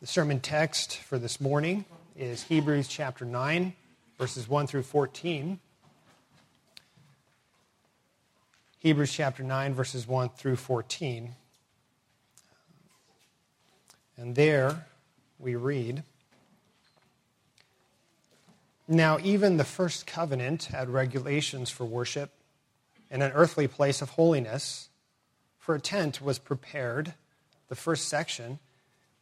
The sermon text for this morning is Hebrews chapter 9, verses 1 through 14. Hebrews chapter 9, verses 1 through 14. And there we read Now, even the first covenant had regulations for worship and an earthly place of holiness, for a tent was prepared, the first section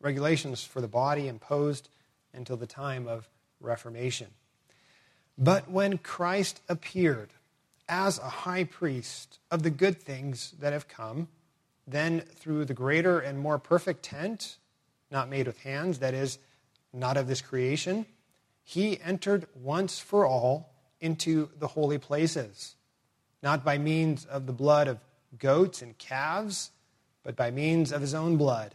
regulations for the body imposed until the time of Reformation. But when Christ appeared as a high priest of the good things that have come, then through the greater and more perfect tent, not made with hands, that is, not of this creation, he entered once for all into the holy places, not by means of the blood of goats and calves, but by means of his own blood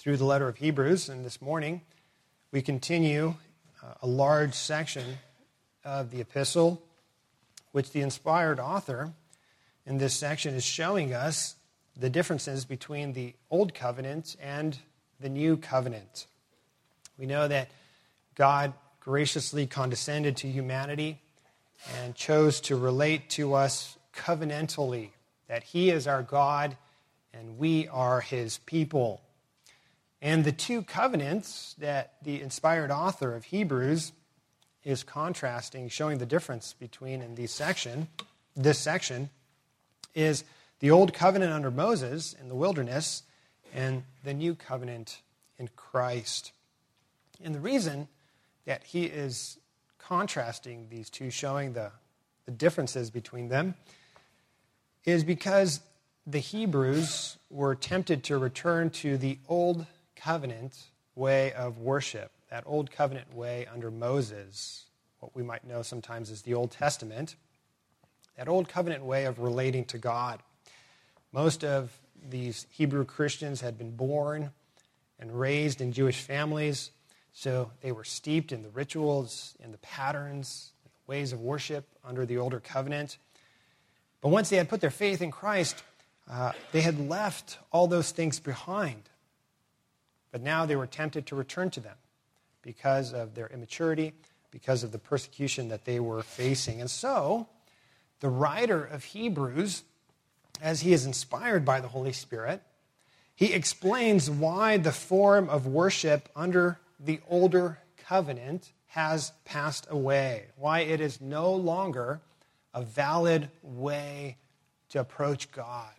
through the letter of Hebrews, and this morning we continue uh, a large section of the epistle, which the inspired author in this section is showing us the differences between the Old Covenant and the New Covenant. We know that God graciously condescended to humanity and chose to relate to us covenantally, that He is our God and we are His people. And the two covenants that the inspired author of Hebrews is contrasting, showing the difference between in this section, this section, is the old covenant under Moses in the wilderness and the new covenant in Christ. And the reason that he is contrasting these two, showing the, the differences between them, is because the Hebrews were tempted to return to the old covenant way of worship, that old covenant way under Moses, what we might know sometimes as the Old Testament, that old covenant way of relating to God. Most of these Hebrew Christians had been born and raised in Jewish families, so they were steeped in the rituals in the patterns, and the ways of worship under the older covenant. But once they had put their faith in Christ, uh, they had left all those things behind. But now they were tempted to return to them because of their immaturity, because of the persecution that they were facing. And so, the writer of Hebrews, as he is inspired by the Holy Spirit, he explains why the form of worship under the older covenant has passed away, why it is no longer a valid way to approach God,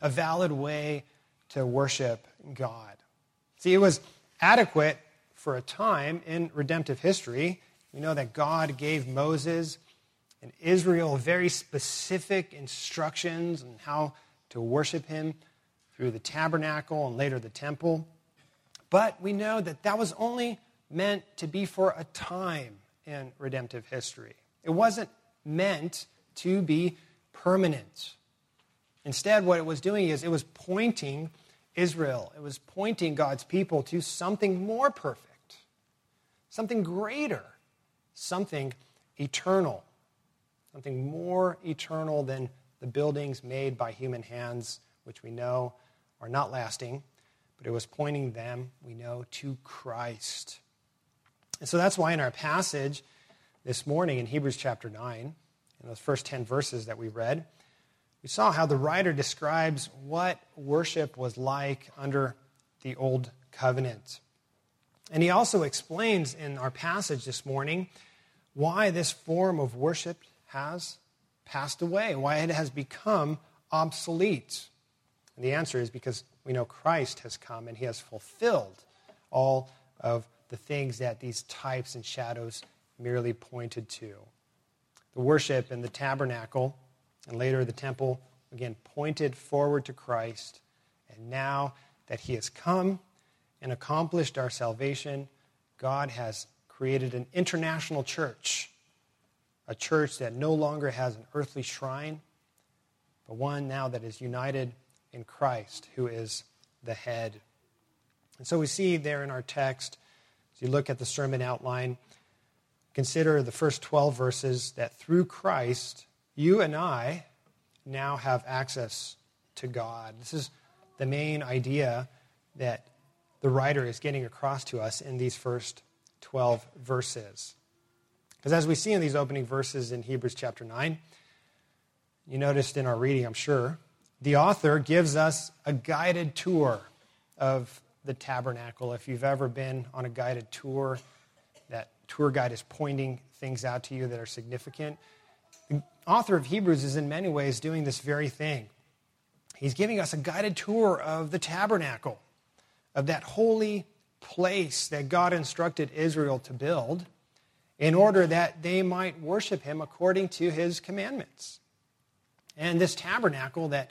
a valid way to worship God. See, it was adequate for a time in redemptive history. We know that God gave Moses and Israel very specific instructions on how to worship him through the tabernacle and later the temple. But we know that that was only meant to be for a time in redemptive history. It wasn't meant to be permanent. Instead, what it was doing is it was pointing Israel, it was pointing God's people to something more perfect, something greater, something eternal, something more eternal than the buildings made by human hands, which we know are not lasting, but it was pointing them, we know, to Christ. And so that's why in our passage this morning in Hebrews chapter 9, in those first 10 verses that we read, we saw how the writer describes what worship was like under the old covenant. And he also explains in our passage this morning why this form of worship has passed away, why it has become obsolete. And the answer is because we know Christ has come and he has fulfilled all of the things that these types and shadows merely pointed to. The worship in the tabernacle and later the temple, again, pointed forward to Christ. And now that he has come and accomplished our salvation, God has created an international church, a church that no longer has an earthly shrine, but one now that is united in Christ, who is the head. And so we see there in our text, as you look at the sermon outline, consider the first 12 verses that through Christ, you and I now have access to God. This is the main idea that the writer is getting across to us in these first 12 verses. Because as we see in these opening verses in Hebrews chapter 9, you noticed in our reading, I'm sure, the author gives us a guided tour of the tabernacle. If you've ever been on a guided tour, that tour guide is pointing things out to you that are significant. Author of Hebrews is in many ways doing this very thing. He's giving us a guided tour of the tabernacle, of that holy place that God instructed Israel to build in order that they might worship him according to his commandments. And this tabernacle that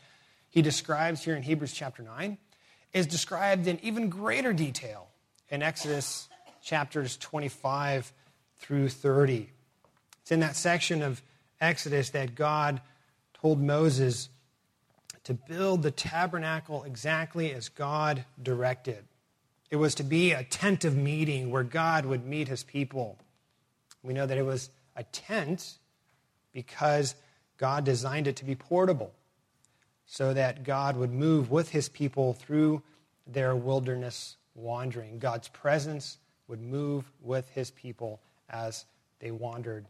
he describes here in Hebrews chapter 9 is described in even greater detail in Exodus chapters 25 through 30. It's in that section of Exodus that God told Moses to build the tabernacle exactly as God directed. It was to be a tent of meeting where God would meet his people. We know that it was a tent because God designed it to be portable so that God would move with his people through their wilderness wandering. God's presence would move with his people as they wandered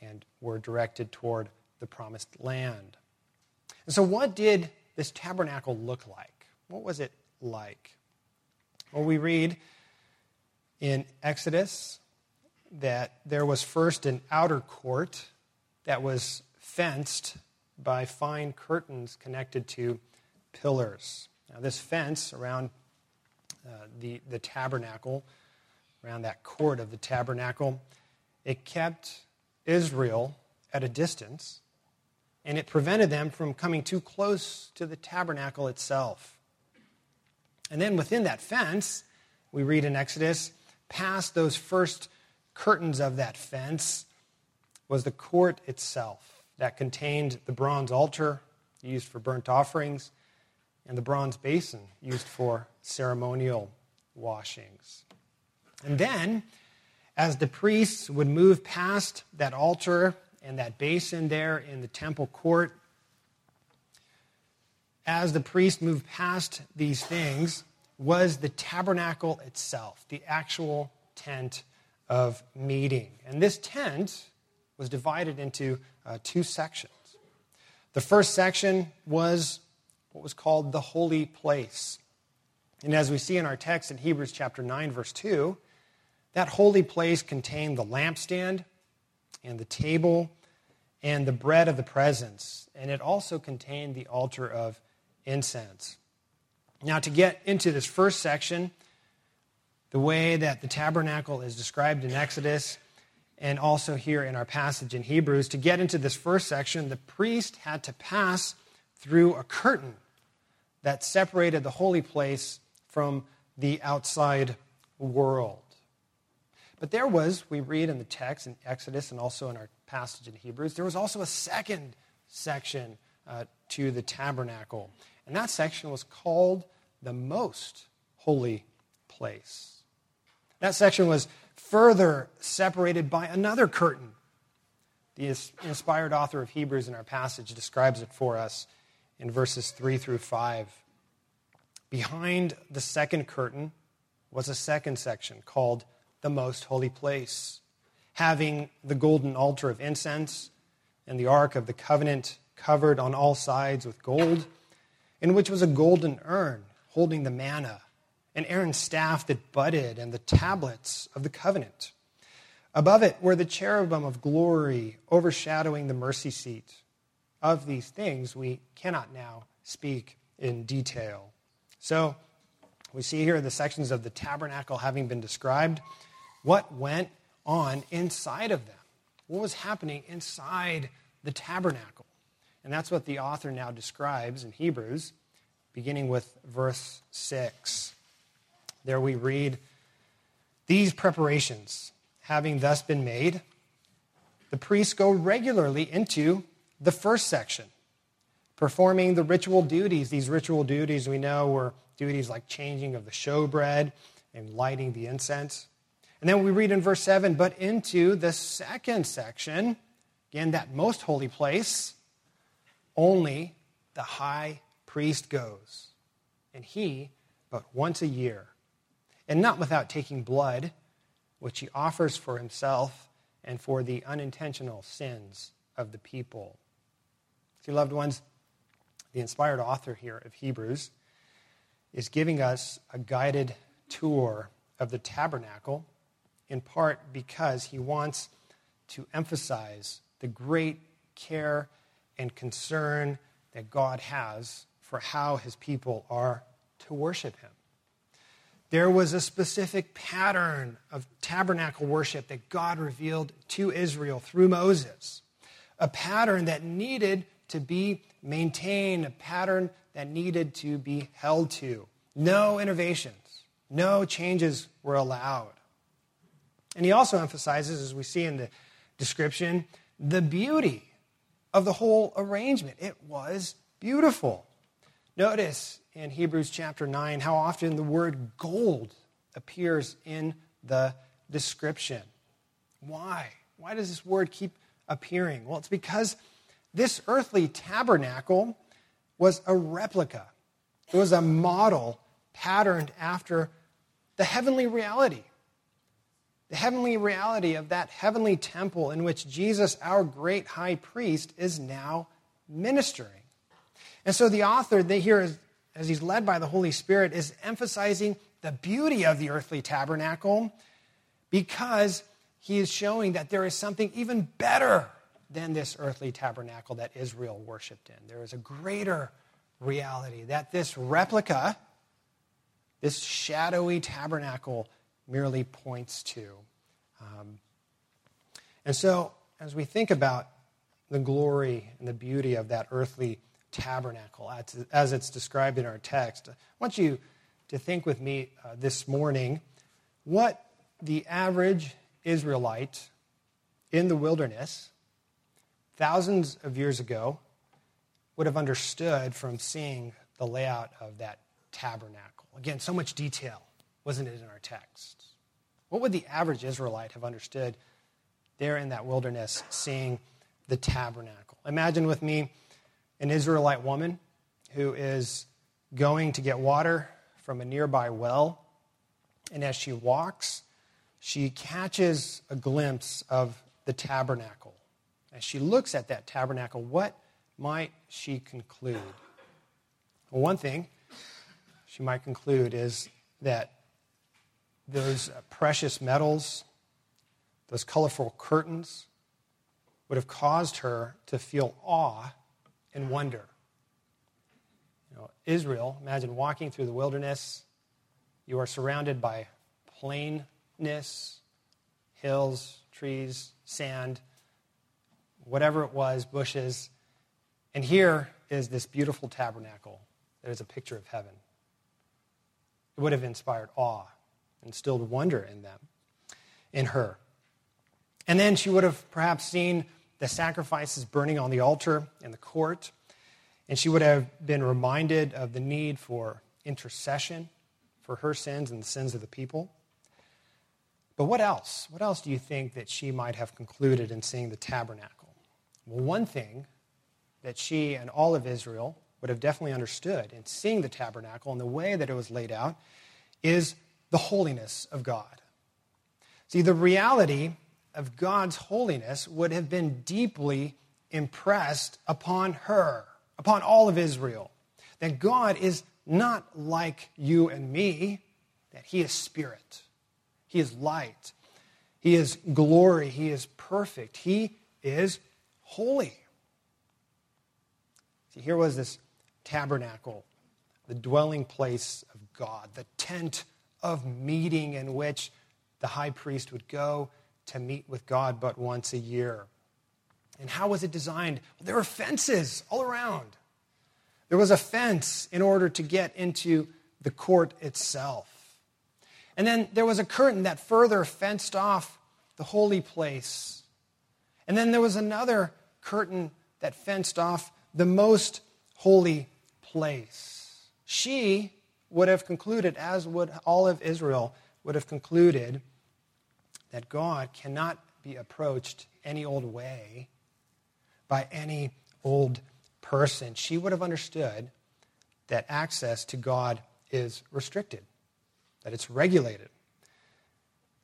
and were directed toward the promised land. And so, what did this tabernacle look like? What was it like? Well, we read in Exodus that there was first an outer court that was fenced by fine curtains connected to pillars. Now, this fence around uh, the, the tabernacle, around that court of the tabernacle, it kept Israel at a distance and it prevented them from coming too close to the tabernacle itself. And then within that fence, we read in Exodus, past those first curtains of that fence was the court itself that contained the bronze altar used for burnt offerings and the bronze basin used for ceremonial washings. And then, as the priests would move past that altar and that basin there in the temple court, as the priest moved past these things, was the tabernacle itself, the actual tent of meeting. And this tent was divided into uh, two sections. The first section was what was called the holy place. And as we see in our text in Hebrews chapter 9, verse 2, that holy place contained the lampstand and the table and the bread of the presence. And it also contained the altar of incense. Now, to get into this first section, the way that the tabernacle is described in Exodus and also here in our passage in Hebrews, to get into this first section, the priest had to pass through a curtain that separated the holy place from the outside world. But there was, we read in the text in Exodus and also in our passage in Hebrews, there was also a second section uh, to the tabernacle. And that section was called the most holy place. That section was further separated by another curtain. The inspired author of Hebrews in our passage describes it for us in verses 3 through 5. Behind the second curtain was a second section called the most holy place, having the golden altar of incense and the ark of the covenant covered on all sides with gold, in which was a golden urn holding the manna, and Aaron's staff that budded, and the tablets of the covenant. Above it were the cherubim of glory overshadowing the mercy seat. Of these things we cannot now speak in detail. So, we see here the sections of the tabernacle having been described. What went on inside of them? What was happening inside the tabernacle? And that's what the author now describes in Hebrews, beginning with verse 6. There we read, These preparations, having thus been made, the priests go regularly into the first section, performing the ritual duties. These ritual duties we know were duties like changing of the showbread and lighting the incense. And then we read in verse 7 but into the second section, again, that most holy place, only the high priest goes, and he but once a year, and not without taking blood, which he offers for himself and for the unintentional sins of the people. See, loved ones, the inspired author here of Hebrews is giving us a guided tour of the tabernacle, in part because he wants to emphasize the great care and concern that God has for how his people are to worship him. There was a specific pattern of tabernacle worship that God revealed to Israel through Moses, a pattern that needed to be maintained, a pattern that needed to be held to. No innovations, no changes were allowed. And he also emphasizes, as we see in the description, the beauty of the whole arrangement. It was beautiful. Notice in Hebrews chapter 9 how often the word gold appears in the description. Why? Why does this word keep appearing? Well, it's because this earthly tabernacle was a replica, it was a model patterned after the heavenly reality the heavenly reality of that heavenly temple in which Jesus, our great high priest, is now ministering. And so the author here, as he's led by the Holy Spirit, is emphasizing the beauty of the earthly tabernacle because he is showing that there is something even better than this earthly tabernacle that Israel worshiped in. There is a greater reality that this replica, this shadowy tabernacle, merely points to. Um, and so, as we think about the glory and the beauty of that earthly tabernacle as, it's described in our text, I want you to think with me uh, this morning what the average Israelite in the wilderness thousands of years ago would have understood from seeing the layout of that tabernacle. Again, so much detail, wasn't it, in our text? What would the average Israelite have understood there in that wilderness seeing the tabernacle? Imagine with me an Israelite woman who is going to get water from a nearby well. And as she walks, she catches a glimpse of the tabernacle. As she looks at that tabernacle, what might she conclude? Well, one thing she might conclude is that those precious metals, those colorful curtains, would have caused her to feel awe and wonder. You know, Israel, imagine walking through the wilderness. You are surrounded by plainness, hills, trees, sand, whatever it was, bushes. And here is this beautiful tabernacle that is a picture of heaven. It would have inspired awe, instilled wonder in them, in her. And then she would have perhaps seen the sacrifices burning on the altar in the court, and she would have been reminded of the need for intercession for her sins and the sins of the people. But what else? What else do you think that she might have concluded in seeing the tabernacle? Well, one thing that she and all of Israel would have definitely understood in seeing the tabernacle and the way that it was laid out is the holiness of God. See, the reality of God's holiness would have been deeply impressed upon her, upon all of Israel. That God is not like you and me, that He is spirit, He is light, He is glory, He is perfect, He is holy. See, here was this tabernacle, the dwelling place of God, the tent of meeting in which the high priest would go to meet with God but once a year. And how was it designed? Well, there were fences all around. There was a fence in order to get into the court itself. And then there was a curtain that further fenced off the holy place. And then there was another curtain that fenced off the most holy place. She would have concluded, as would all of Israel, would have concluded that God cannot be approached any old way by any old person. She would have understood that access to God is restricted, that it's regulated,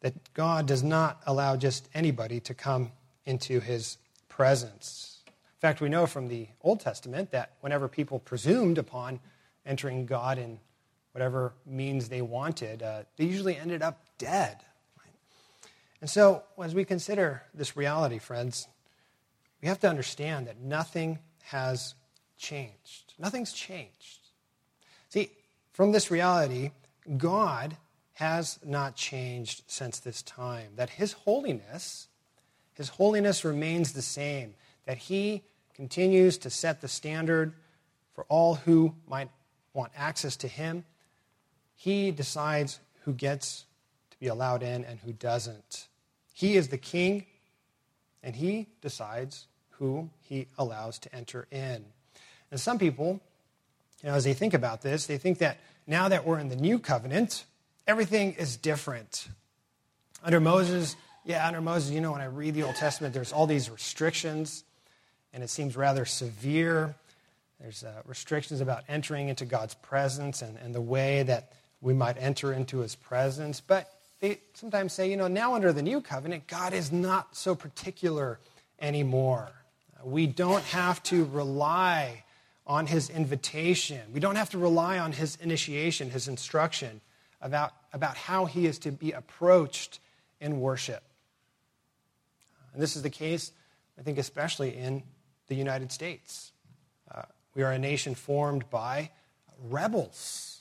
that God does not allow just anybody to come into his presence. In fact, we know from the Old Testament that whenever people presumed upon entering God in whatever means they wanted, uh, they usually ended up dead. And so, as we consider this reality, friends, we have to understand that nothing has changed. Nothing's changed. See, from this reality, God has not changed since this time. That His holiness, His holiness remains the same. That He continues to set the standard for all who might want access to Him. He decides who gets to be allowed in and who doesn't. He is the king, and he decides who he allows to enter in. And some people, you know, as they think about this, they think that now that we're in the new covenant, everything is different. Under Moses, yeah, under Moses, you know, when I read the Old Testament, there's all these restrictions, and it seems rather severe. There's uh, restrictions about entering into God's presence and, and the way that we might enter into his presence. But they sometimes say, you know, now under the new covenant, God is not so particular anymore. We don't have to rely on his invitation. We don't have to rely on his initiation, his instruction about, about how he is to be approached in worship. And this is the case, I think, especially in the United States. Uh, we are a nation formed by rebels.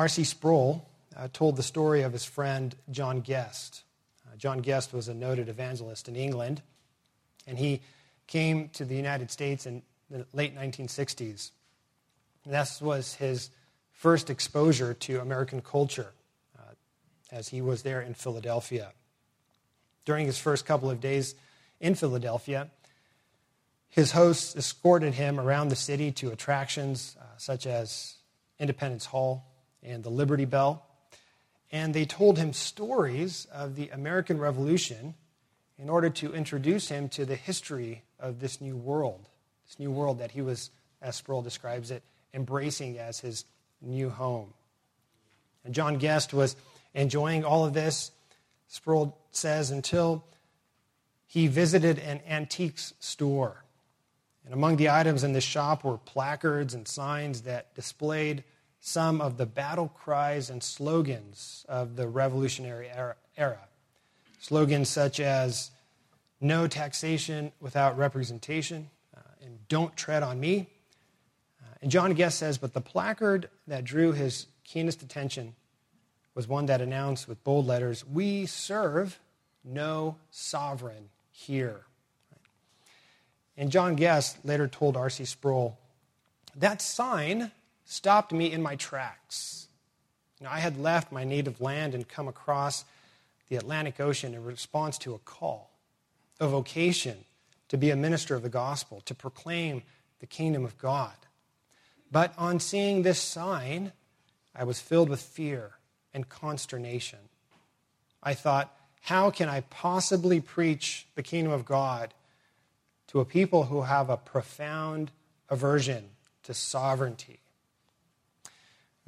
R.C. Sproul uh, told the story of his friend John Guest. Uh, John Guest was a noted evangelist in England, and he came to the United States in the late 1960s. And this was his first exposure to American culture uh, as he was there in Philadelphia. During his first couple of days in Philadelphia, his hosts escorted him around the city to attractions uh, such as Independence Hall and the Liberty Bell and they told him stories of the American Revolution in order to introduce him to the history of this new world, this new world that he was, as Sproul describes it, embracing as his new home. And John Guest was enjoying all of this, Sproul says, until he visited an antiques store. And among the items in the shop were placards and signs that displayed some of the battle cries and slogans of the Revolutionary era. Slogans such as no taxation without representation uh, and don't tread on me. Uh, and John Guest says, but the placard that drew his keenest attention was one that announced with bold letters, We serve no sovereign here. And John Guest later told R.C. Sproul, that sign stopped me in my tracks. I had left my native land and come across the Atlantic Ocean in response to a call, a vocation to be a minister of the gospel, to proclaim the kingdom of God. But on seeing this sign, I was filled with fear and consternation. I thought, how can I possibly preach the kingdom of God to a people who have a profound aversion to sovereignty?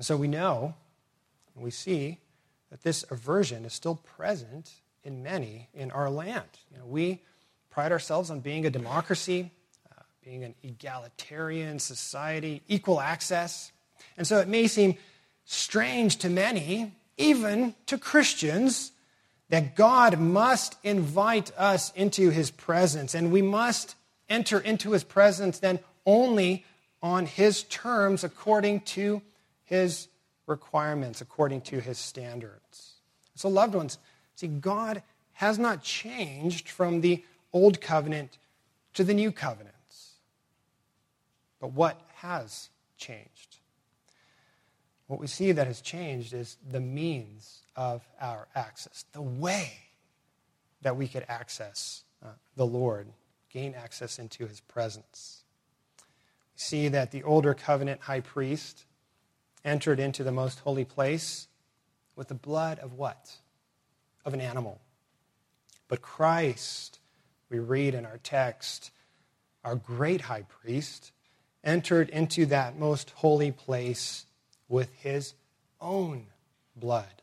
And so we know and we see that this aversion is still present in many in our land. You know, we pride ourselves on being a democracy, uh, being an egalitarian society, equal access. And so it may seem strange to many, even to Christians, that God must invite us into his presence, and we must enter into his presence then only on his terms according to his requirements, according to his standards. So, loved ones, see, God has not changed from the old covenant to the new covenants. But what has changed? What we see that has changed is the means of our access, the way that we could access uh, the Lord, gain access into his presence. We see that the older covenant high priest entered into the most holy place with the blood of what? Of an animal. But Christ, we read in our text, our great high priest, entered into that most holy place with his own blood.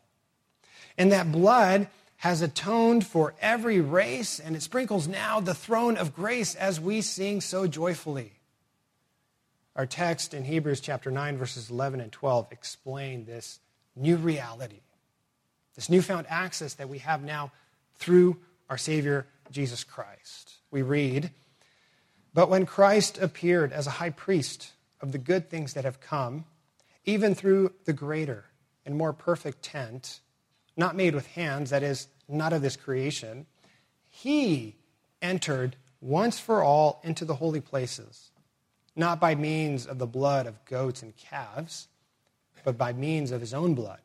And that blood has atoned for every race, and it sprinkles now the throne of grace as we sing so joyfully. Our text in Hebrews chapter 9, verses 11 and 12 explain this new reality, this newfound access that we have now through our Savior, Jesus Christ. We read, But when Christ appeared as a high priest of the good things that have come, even through the greater and more perfect tent, not made with hands, that is, not of this creation, he entered once for all into the holy places not by means of the blood of goats and calves, but by means of his own blood,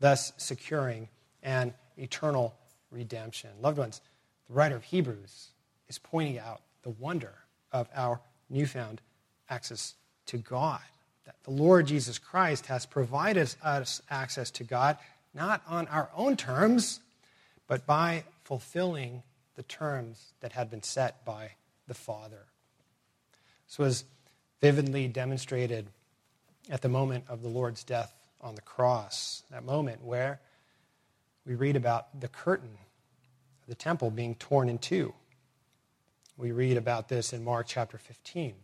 thus securing an eternal redemption. Loved ones, the writer of Hebrews is pointing out the wonder of our newfound access to God. That the Lord Jesus Christ has provided us access to God, not on our own terms, but by fulfilling the terms that had been set by the Father. This was vividly demonstrated at the moment of the Lord's death on the cross, that moment where we read about the curtain of the temple being torn in two. We read about this in Mark chapter 15,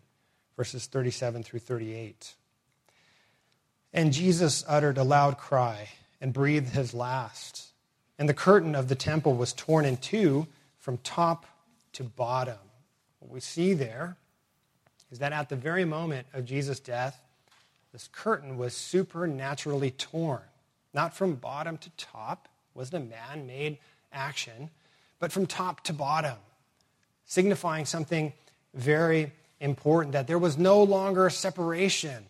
verses 37 through 38. And Jesus uttered a loud cry and breathed his last. And the curtain of the temple was torn in two from top to bottom. What we see there is that at the very moment of Jesus' death, this curtain was supernaturally torn, not from bottom to top, wasn't a man made action, but from top to bottom, signifying something very important that there was no longer separation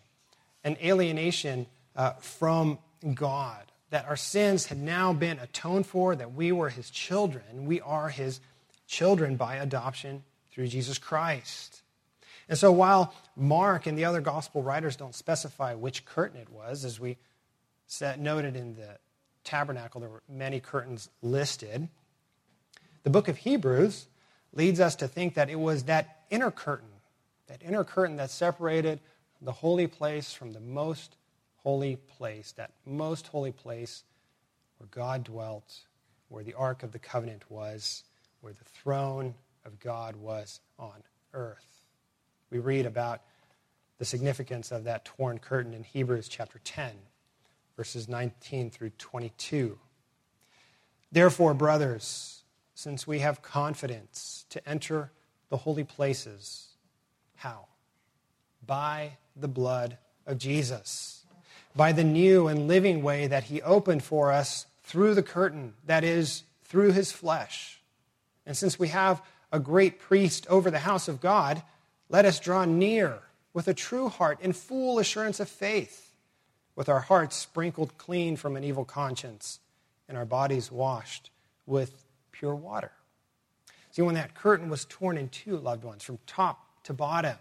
and alienation uh, from God, that our sins had now been atoned for, that we were his children. We are his children by adoption through Jesus Christ. And so while Mark and the other gospel writers don't specify which curtain it was, as we noted in the tabernacle, there were many curtains listed. The book of Hebrews leads us to think that it was that inner curtain, that inner curtain that separated the holy place from the most holy place, that most holy place where God dwelt, where the Ark of the Covenant was, where the throne of God was on earth we read about the significance of that torn curtain in Hebrews chapter 10, verses 19 through 22. Therefore, brothers, since we have confidence to enter the holy places, how? By the blood of Jesus, by the new and living way that he opened for us through the curtain, that is, through his flesh. And since we have a great priest over the house of God, let us draw near with a true heart in full assurance of faith, with our hearts sprinkled clean from an evil conscience and our bodies washed with pure water. See, when that curtain was torn in two, loved ones, from top to bottom,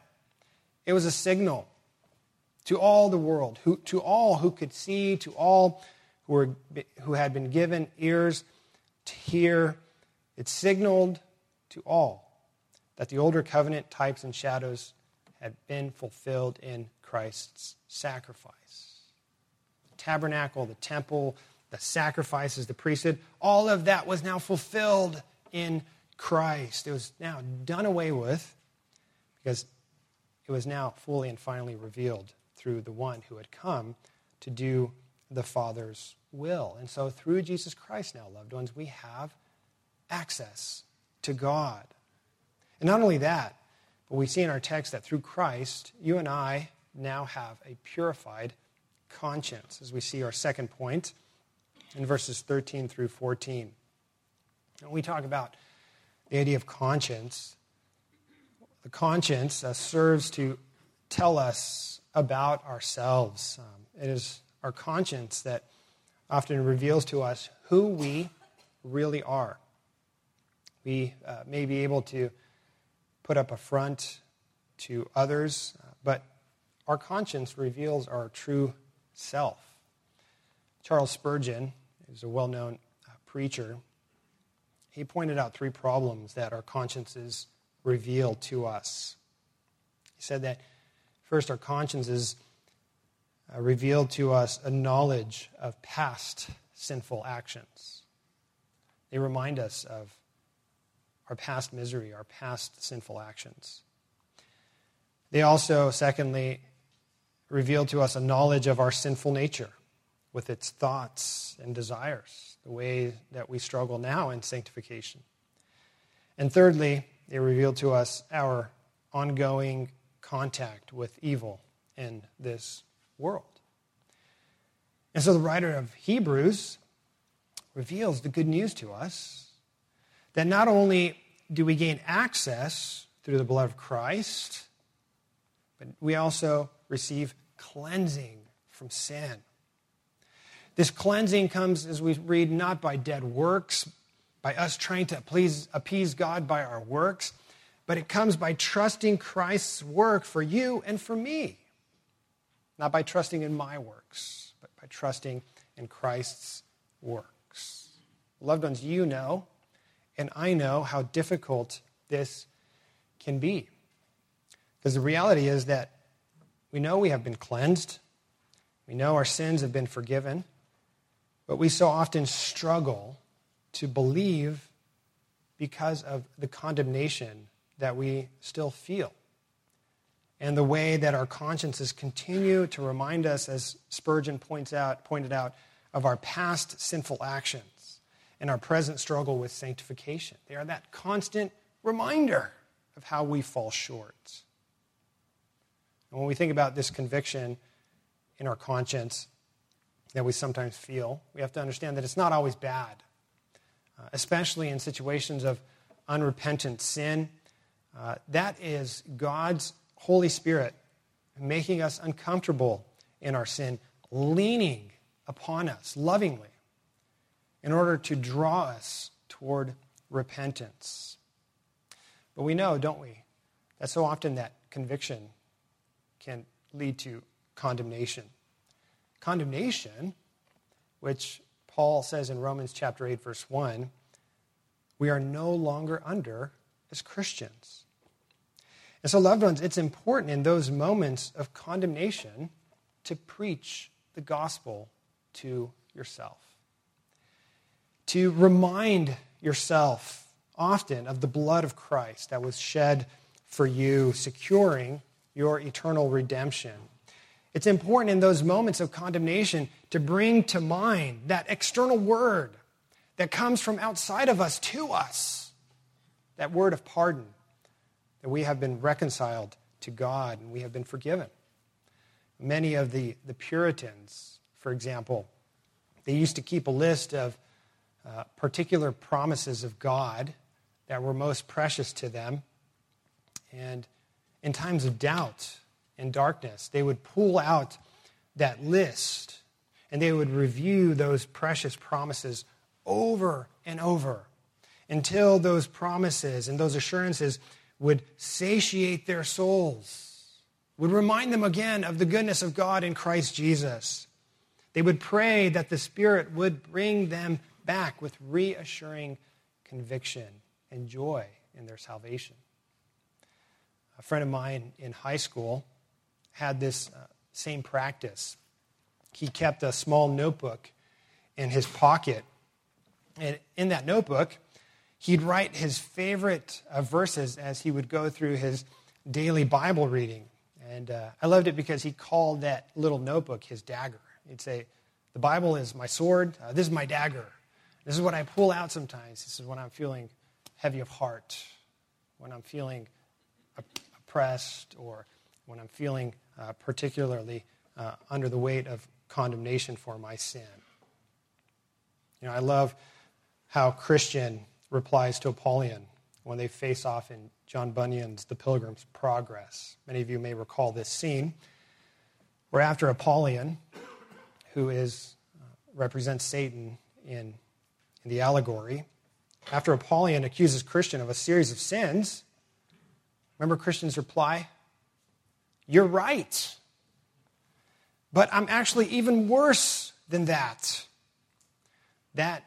it was a signal to all the world, who, to all who could see, to all who, were, who had been given ears to hear. It signaled to all that the older covenant types and shadows had been fulfilled in Christ's sacrifice. The tabernacle, the temple, the sacrifices, the priesthood, all of that was now fulfilled in Christ. It was now done away with because it was now fully and finally revealed through the one who had come to do the Father's will. And so, through Jesus Christ, now, loved ones, we have access to God. And not only that, but we see in our text that through Christ, you and I now have a purified conscience, as we see our second point in verses 13 through 14. When we talk about the idea of conscience, the conscience uh, serves to tell us about ourselves. Um, it is our conscience that often reveals to us who we really are. We uh, may be able to put up a front to others, but our conscience reveals our true self. Charles Spurgeon is a well known uh, preacher. He pointed out three problems that our consciences reveal to us. He said that first, our consciences uh, reveal to us a knowledge of past sinful actions. They remind us of our past misery, our past sinful actions. They also, secondly, reveal to us a knowledge of our sinful nature with its thoughts and desires, the way that we struggle now in sanctification. And thirdly, they reveal to us our ongoing contact with evil in this world. And so the writer of Hebrews reveals the good news to us that not only do we gain access through the blood of Christ, but we also receive cleansing from sin. This cleansing comes, as we read, not by dead works, by us trying to please, appease God by our works, but it comes by trusting Christ's work for you and for me. Not by trusting in my works, but by trusting in Christ's works. Loved ones, you know and I know how difficult this can be. Because the reality is that we know we have been cleansed, we know our sins have been forgiven, but we so often struggle to believe because of the condemnation that we still feel. And the way that our consciences continue to remind us, as Spurgeon points out, pointed out, of our past sinful actions in our present struggle with sanctification. They are that constant reminder of how we fall short. And when we think about this conviction in our conscience that we sometimes feel, we have to understand that it's not always bad, uh, especially in situations of unrepentant sin. Uh, that is God's Holy Spirit making us uncomfortable in our sin, leaning upon us lovingly in order to draw us toward repentance. But we know, don't we, that so often that conviction can lead to condemnation. Condemnation, which Paul says in Romans chapter 8 verse 1, we are no longer under as Christians. And so loved ones, it's important in those moments of condemnation to preach the gospel to yourself to remind yourself often of the blood of Christ that was shed for you, securing your eternal redemption. It's important in those moments of condemnation to bring to mind that external word that comes from outside of us to us, that word of pardon, that we have been reconciled to God and we have been forgiven. Many of the, the Puritans, for example, they used to keep a list of uh, particular promises of God that were most precious to them. And in times of doubt and darkness, they would pull out that list and they would review those precious promises over and over until those promises and those assurances would satiate their souls, would remind them again of the goodness of God in Christ Jesus. They would pray that the Spirit would bring them back with reassuring conviction and joy in their salvation. A friend of mine in high school had this uh, same practice. He kept a small notebook in his pocket, and in that notebook, he'd write his favorite uh, verses as he would go through his daily Bible reading. And uh, I loved it because he called that little notebook his dagger. He'd say, The Bible is my sword, uh, this is my dagger. This is what I pull out sometimes. This is when I'm feeling heavy of heart, when I'm feeling oppressed, or when I'm feeling uh, particularly uh, under the weight of condemnation for my sin. You know, I love how Christian replies to Apollyon when they face off in John Bunyan's The Pilgrim's Progress. Many of you may recall this scene where after Apollyon, who is, uh, represents Satan in in the allegory, after Apollyon accuses Christian of a series of sins, remember Christian's reply? You're right. But I'm actually even worse than that. That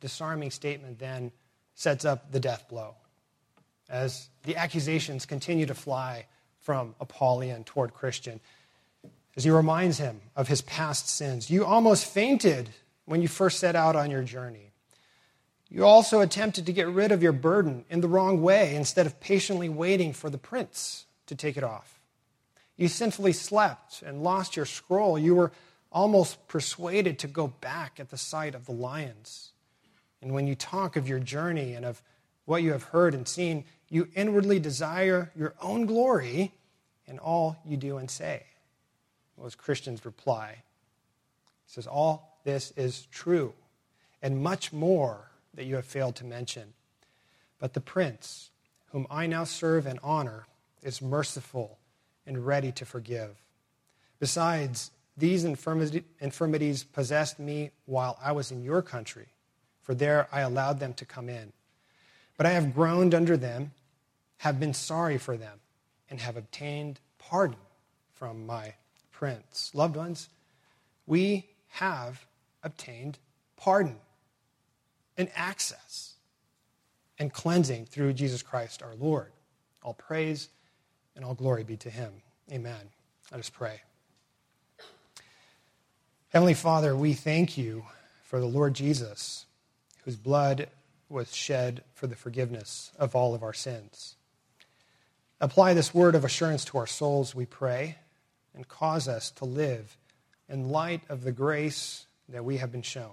disarming statement then sets up the death blow as the accusations continue to fly from Apollyon toward Christian. As he reminds him of his past sins, you almost fainted when you first set out on your journey. You also attempted to get rid of your burden in the wrong way instead of patiently waiting for the prince to take it off. You sinfully slept and lost your scroll. You were almost persuaded to go back at the sight of the lions. And when you talk of your journey and of what you have heard and seen, you inwardly desire your own glory in all you do and say. Was Christian's reply. He says, All this is true, and much more that you have failed to mention. But the prince, whom I now serve and honor, is merciful and ready to forgive. Besides, these infirmities possessed me while I was in your country, for there I allowed them to come in. But I have groaned under them, have been sorry for them, and have obtained pardon from my prince. Loved ones, we have obtained pardon and access and cleansing through Jesus Christ our Lord. All praise and all glory be to him. Amen. Let us pray. Heavenly Father, we thank you for the Lord Jesus, whose blood was shed for the forgiveness of all of our sins. Apply this word of assurance to our souls, we pray, and cause us to live in light of the grace that we have been shown.